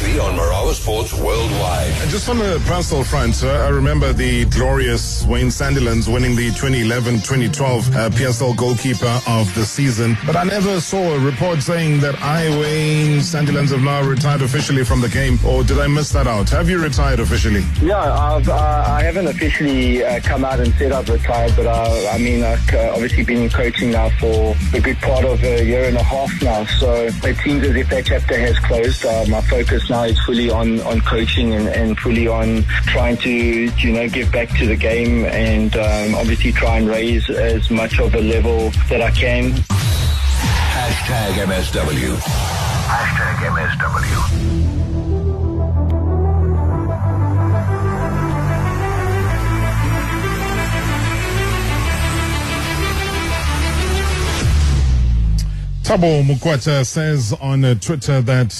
exclusively on Marawa Sports Worldwide. And just on the personal front, sir, I remember the glorious Wayne Sandilands winning the 2011-2012 uh, PSL goalkeeper of the season. But I never saw a report saying that I, Wayne Sandilands, have now retired officially from the game. Or did I miss that out? Have you retired officially? Yeah, I've, uh, I haven't officially uh, come out and said I've retired, but uh, I mean, I've uh, obviously been coaching now for a good part of a year and a half now. So it seems as if that chapter has closed. Uh, my focus now is fully on, on coaching and, and fully on trying to, you know, give back to the game and um, obviously try and raise as much of a level that I can. Hashtag MSW. Hashtag MSW. Tabo Mukwata says on uh, Twitter that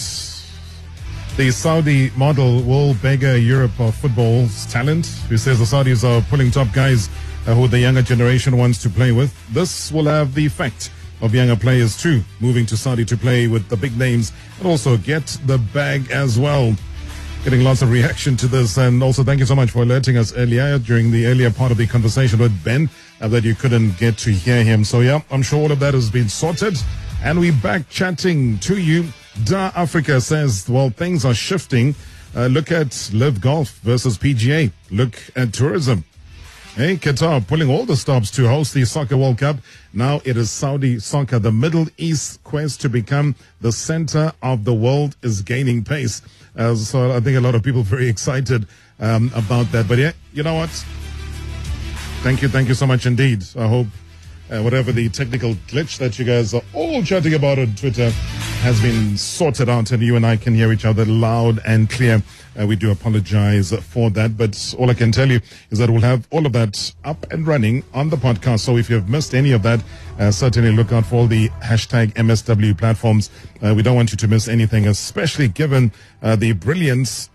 the Saudi model will beggar Europe of football's talent. who says the Saudis are pulling top guys uh, who the younger generation wants to play with. This will have the effect of younger players too, moving to Saudi to play with the big names and also get the bag as well. Getting lots of reaction to this, and also thank you so much for alerting us earlier during the earlier part of the conversation with Ben uh, that you couldn't get to hear him. So yeah, I'm sure all of that has been sorted, and we're back chatting to you. Da Africa says, well, things are shifting. Uh, look at LIV Golf versus PGA. Look at tourism. Hey, Qatar pulling all the stops to host the Soccer World Cup. Now it is Saudi soccer. The Middle East quest to become the center of the world is gaining pace. Uh, so I think a lot of people very excited um, about that. But yeah, you know what? Thank you, thank you so much indeed. I hope uh, whatever the technical glitch that you guys are all chatting about on Twitter has been sorted out and you and I can hear each other loud and clear. Uh, we do apologize for that, but all I can tell you is that we'll have all of that up and running on the podcast. So if you've missed any of that, uh, certainly look out for all the hashtag MSW platforms. Uh, we don't want you to miss anything, especially given uh, the brilliance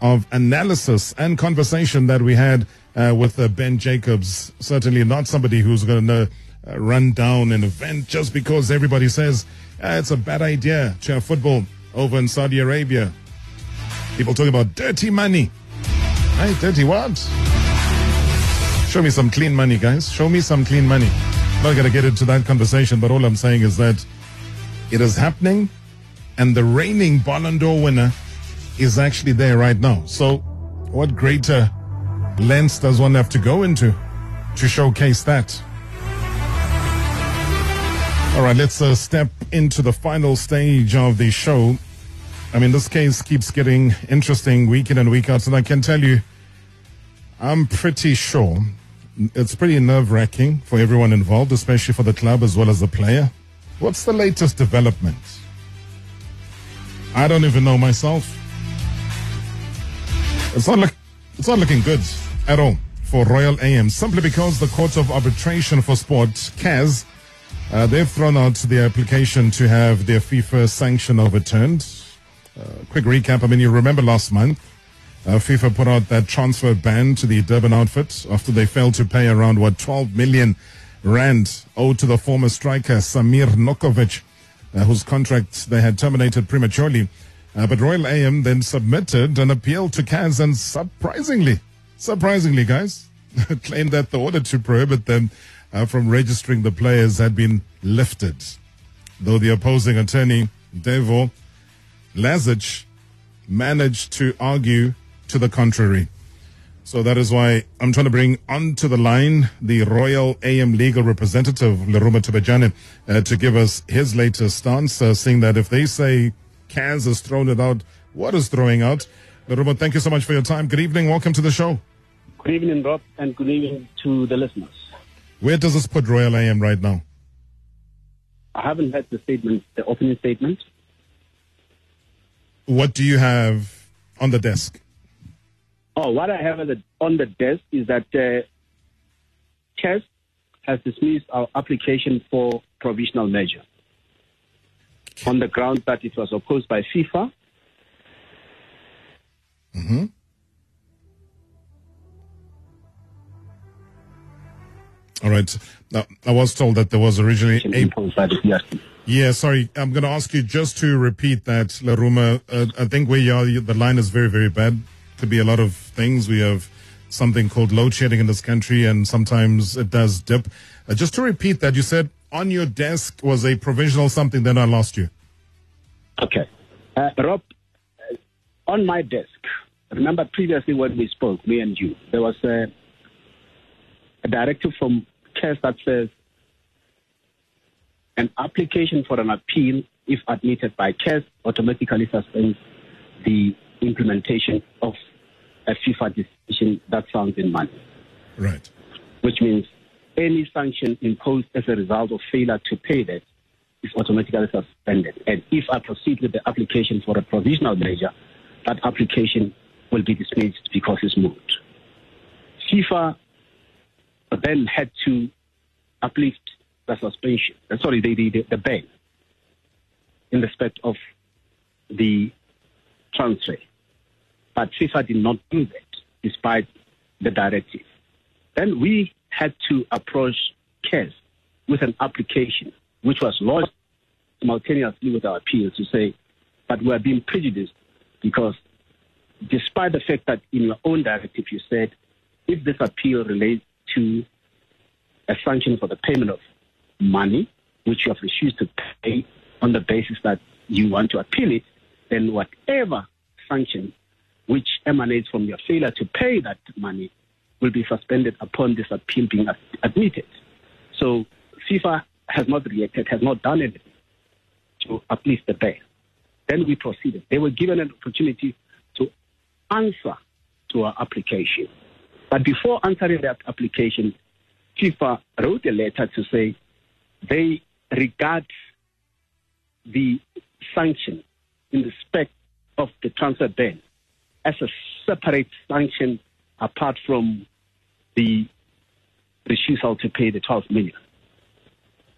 of analysis and conversation that we had uh, with uh, Ben Jacobs. Certainly not somebody who's going to uh, run down an event just because everybody says uh, it's a bad idea to have football over in Saudi Arabia. People talking about dirty money. Hey, dirty what? Show me some clean money, guys. Show me some clean money. I'm Not going to get into that conversation, but all I'm saying is that it is happening, and the reigning Ballon d'Or winner is actually there right now. So, what greater lens does one have to go into to showcase that? All right, let's uh, step into the final stage of the show. I mean, this case keeps getting interesting week in and week out, and I can tell you, I'm pretty sure it's pretty nerve wracking for everyone involved, especially for the club as well as the player. What's the latest development? I don't even know myself. It's not look, it's not looking good at all for Royal AM simply because the Court of Arbitration for Sport, CAS, uh, they've thrown out the application to have their FIFA sanction overturned. Uh, quick recap. I mean, you remember last month, uh, FIFA put out that transfer ban to the Durban outfit after they failed to pay around what 12 million rand owed to the former striker Samir Nurkovic, uh, whose contract they had terminated prematurely. Uh, but Royal AM then submitted an appeal to CAS and surprisingly, surprisingly, guys, claimed that the order to prohibit them uh, from registering the players had been lifted. Though the opposing attorney, Davor Lazic, managed to argue to the contrary. So that is why I'm trying to bring onto the line the Royal AM legal representative, Leruma Thobejane, uh, to give us his latest stance, uh, saying that if they say CAS has thrown it out, what is throwing out? Leruma, thank you so much for your time. Good evening. Welcome to the show. Good evening, Rob, and good evening to the listeners. Where does this put Royal AM right now? I haven't heard the statement, the opening statement. What do you have on the desk? Oh, what I have on the desk is that uh, CAS has dismissed our application for provisional measure on the ground that it was opposed by FIFA. Mm-hmm. All right. Now, I was told that there was originally a imposed by the Yeah, sorry. I'm going to ask you just to repeat that, Leruma. Uh, I think where you are, the line is very, very bad. Could be a lot of things. We have something called load shedding in this country, and sometimes it does dip. Uh, just to repeat that, you said on your desk was a provisional something, then I lost you. Okay. Uh, Rob, uh, on my desk, remember previously when we spoke, me and you, there was a, a directive from CAS that says an application for an appeal, if admitted by CAS, automatically suspends the implementation of a FIFA decision that sounds in money. Right. Which means any sanction imposed as a result of failure to pay that is automatically suspended. And if I proceed with the application for a provisional measure, that application will be dismissed because it's moved. FIFA then had to uplift the suspension, uh, sorry, the, the, the ban in respect of the transfer. But FIFA did not do that despite the directive. Then we had to approach CAS with an application which was lodged simultaneously with our appeal to say, but we are being prejudiced because despite the fact that in your own directive you said if this appeal relates to a sanction for the payment of money, which you have refused to pay on the basis that you want to appeal it, then whatever sanction which emanates from your failure to pay that money will be suspended upon this appeal being admitted. So FIFA has not reacted, has not done anything to uplift the ban. Then we proceeded. They were given an opportunity to answer to our application. But before answering that application, FIFA uh, wrote a letter to say they regard the sanction in respect of the transfer ban as a separate sanction apart from the refusal to pay the 12 million.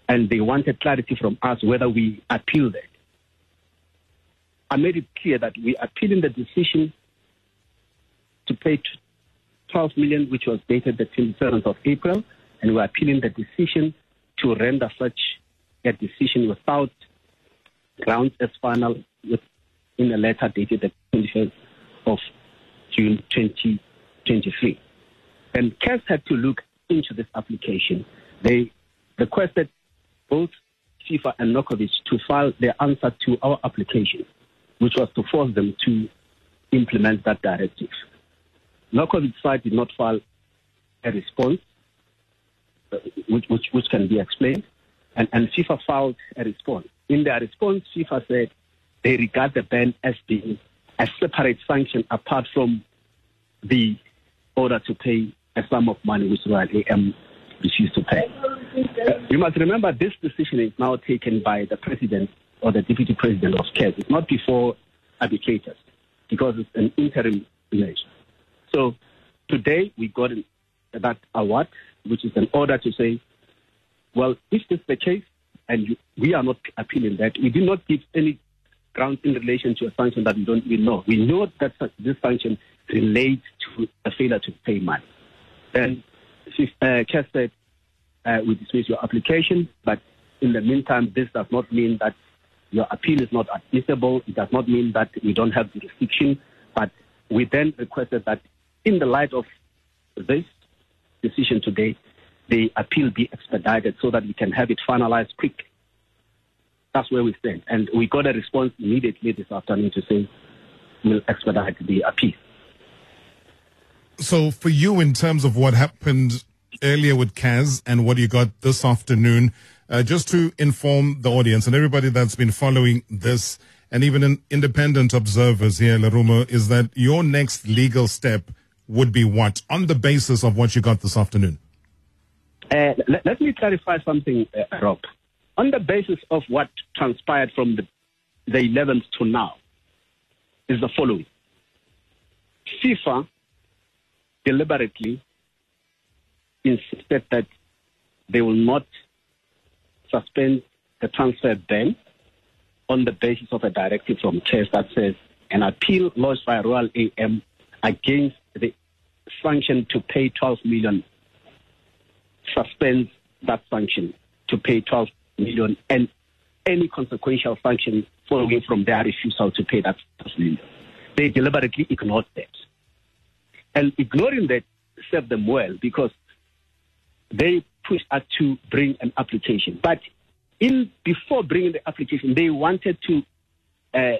And they wanted clarity from us whether we appeal that. I made it clear that we are appealing the decision to pay 12 million, which was dated the 27th of April, and we're appealing the decision to render such a decision without grounds as final with, in a letter dated the 21st of June 2023. And CAS had to look into this application. They requested both FIFA and Nurkovic to file their answer to our application, which was to force them to implement that directive. Nurkovic side did not file a response, uh, which, which, which can be explained, and, and FIFA filed a response. In their response, FIFA said they regard the ban as being a separate sanction apart from the order to pay a sum of money which Royal AM refused to pay. Uh, you must remember this decision is now taken by the president or the deputy president of CAS. It's not before arbitrators because it's an interim measure. So today we got that award, which is an order to say, well, if this is the case, and you, we are not appealing that, we did not give any grounds in relation to a sanction that we don't we know. We know that this sanction relates to a failure to pay money. Then uh, said, uh, we dismiss your application, but in the meantime, this does not mean that your appeal is not admissible. It does not mean that we don't have jurisdiction. But we then requested that in the light of this decision today, the appeal be expedited so that we can have it finalized quick. That's where we stand. And we got a response immediately this afternoon to say we'll expedite the appeal. So, for you, in terms of what happened earlier with CAS and what you got this afternoon, uh, just to inform the audience and everybody that's been following this, and even in independent observers here, Leruma, is that your next legal step would be what on the basis of what you got this afternoon? Uh, let, let, me clarify something, uh, Rob. On the basis of what transpired from the, the 11th to now, is the following: FIFA deliberately insisted that they will not suspend the transfer ban on the basis of a directive from CAS that says an appeal lodged by Royal AM against the sanction to pay 12 million suspends that sanction to pay 12 million and any consequential sanction following from their refusal to pay that million. They deliberately ignored that. And ignoring that served them well because they pushed us to bring an application. But in before bringing the application, they wanted to uh,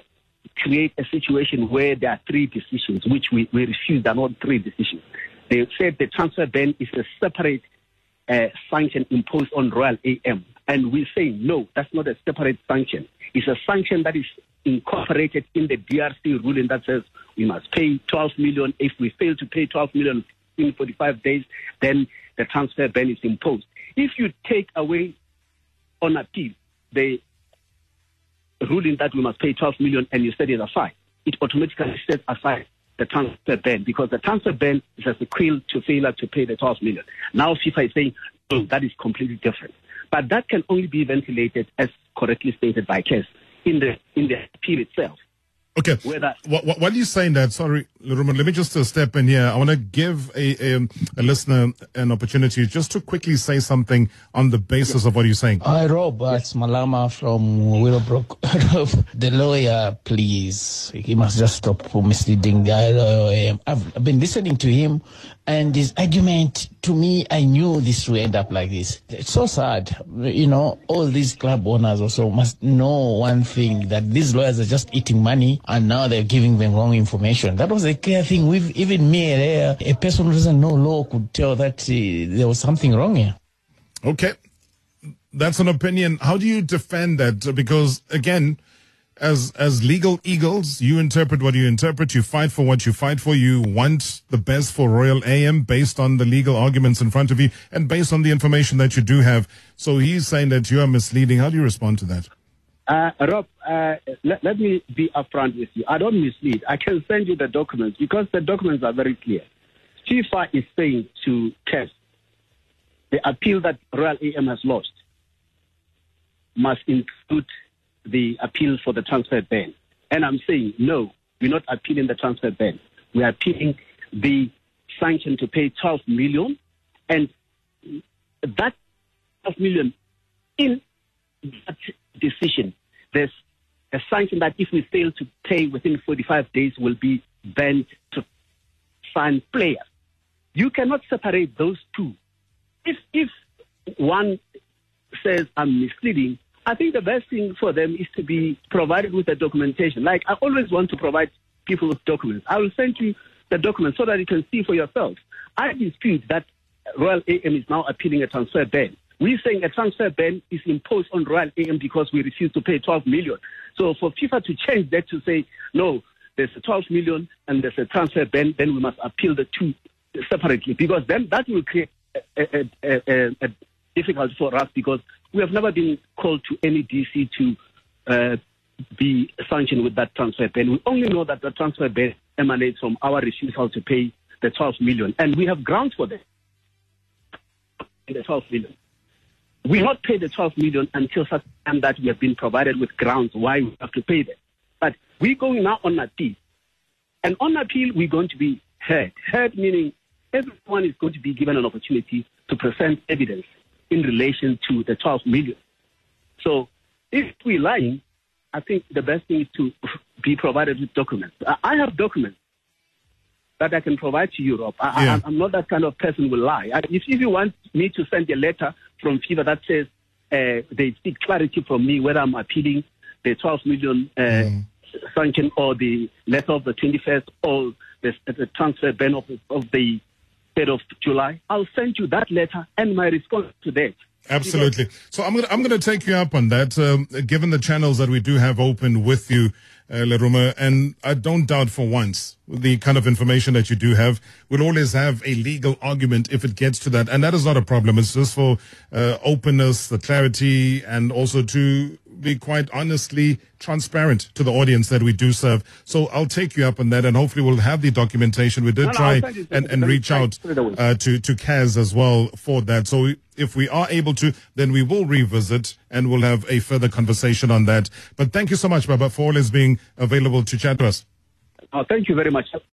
create a situation where there are three decisions, which we, we refused. Are not three decisions. They said the transfer ban is a separate uh, sanction imposed on Royal AM. And we say, no, that's not a separate sanction. It's a sanction that is incorporated in the DRC ruling that says we must pay 12 million. If we fail to pay 12 million in 45 days, then the transfer ban is imposed. If you take away on appeal the ruling that we must pay 12 million and you set it aside, it automatically sets aside the transfer ban because the transfer ban is as a sequel to failure to pay the 12 million. Now FIFA is saying, that is completely different. But that can only be ventilated, as correctly stated by CAS, in the, in the appeal itself. Okay. Whether, while you're saying that, sorry, Roman, let me just uh, step in here. I want to give a, a, a, listener an opportunity just to quickly say something on the basis of what you're saying. Hi, Rob. It's Malama from Willowbrook. the lawyer, please. He must just stop misleading the lawyer. I've been listening to him and his argument, to me, I knew this would end up like this. It's so sad. You know, all these club owners also must know one thing that these lawyers are just eating money and now they're giving them wrong information. That was a clear thing. With even me, a, a person who doesn't know law could tell that uh, there was something wrong here. Okay. That's an opinion. How do you defend that? Because again, as as legal eagles, you interpret what you interpret, you fight for what you fight for, you want the best for Royal AM based on the legal arguments in front of you and based on the information that you do have. So he's saying that you are misleading. How do you respond to that? Uh, Rob, uh, let, let me be upfront with you. I don't mislead. I can send you the documents because the documents are very clear. FIFA is saying to CAS the appeal that Royal AM has lost must include the appeal for the transfer ban. And I'm saying, no, we're not appealing the transfer ban. We're appealing the sanction to pay 12 million. And that 12 million in that decision, there's a sanction that if we fail to pay within 45 days will be banned to sign players. You cannot separate those two. If, if one says I'm misleading, I think the best thing for them is to be provided with the documentation. Like I always want to provide people with documents. I will send you the documents so that you can see for yourself. I dispute that Royal AM is now appealing a transfer ban. We're saying a transfer ban is imposed on Royal AM because we refuse to pay 12 million. So for FIFA to change that to say, no, there's a 12 million and there's a transfer ban, then we must appeal the two separately because then that will create a, a, a, a for us because we have never been called to any DC to uh, be sanctioned with that transfer ban. We only know that the transfer ban emanates from our refusal to pay the 12 million, and we have grounds for that. The 12 million. We not pay the 12 million until such time that we have been provided with grounds why we have to pay them. But we're going now on appeal. And on appeal, we're going to be heard. Heard meaning everyone is going to be given an opportunity to present evidence in relation to the 12 million. So if we're lying, I think the best thing is to be provided with documents. I have documents that I can provide to Europe. I, yeah. I, am not that kind of person who will lie. If, if you want me to send a letter from FIFA that says uh, they seek clarity from me whether I'm appealing the 12 million uh, mm. sanction or the letter of the 21st or the, the transfer ban of, of the 3rd of July, I'll send you that letter and my response to that. Absolutely. So I'm gonna I'm gonna take you up on that. Um, given the channels that we do have open with you, uh, Leruma, and I don't doubt for once the kind of information that you do have. We'll always have a legal argument if it gets to that, and that is not a problem. It's just for uh, openness, the clarity, and also to be quite honestly transparent to the audience that we do serve. So I'll take you up on that, and hopefully we'll have the documentation. We did no, try no, and, and reach out uh, to to CAS as well for that. So if we are able to, then we will revisit and we'll have a further conversation on that. But thank you so much, Baba, for always being available to chat to us. Oh, thank you very much.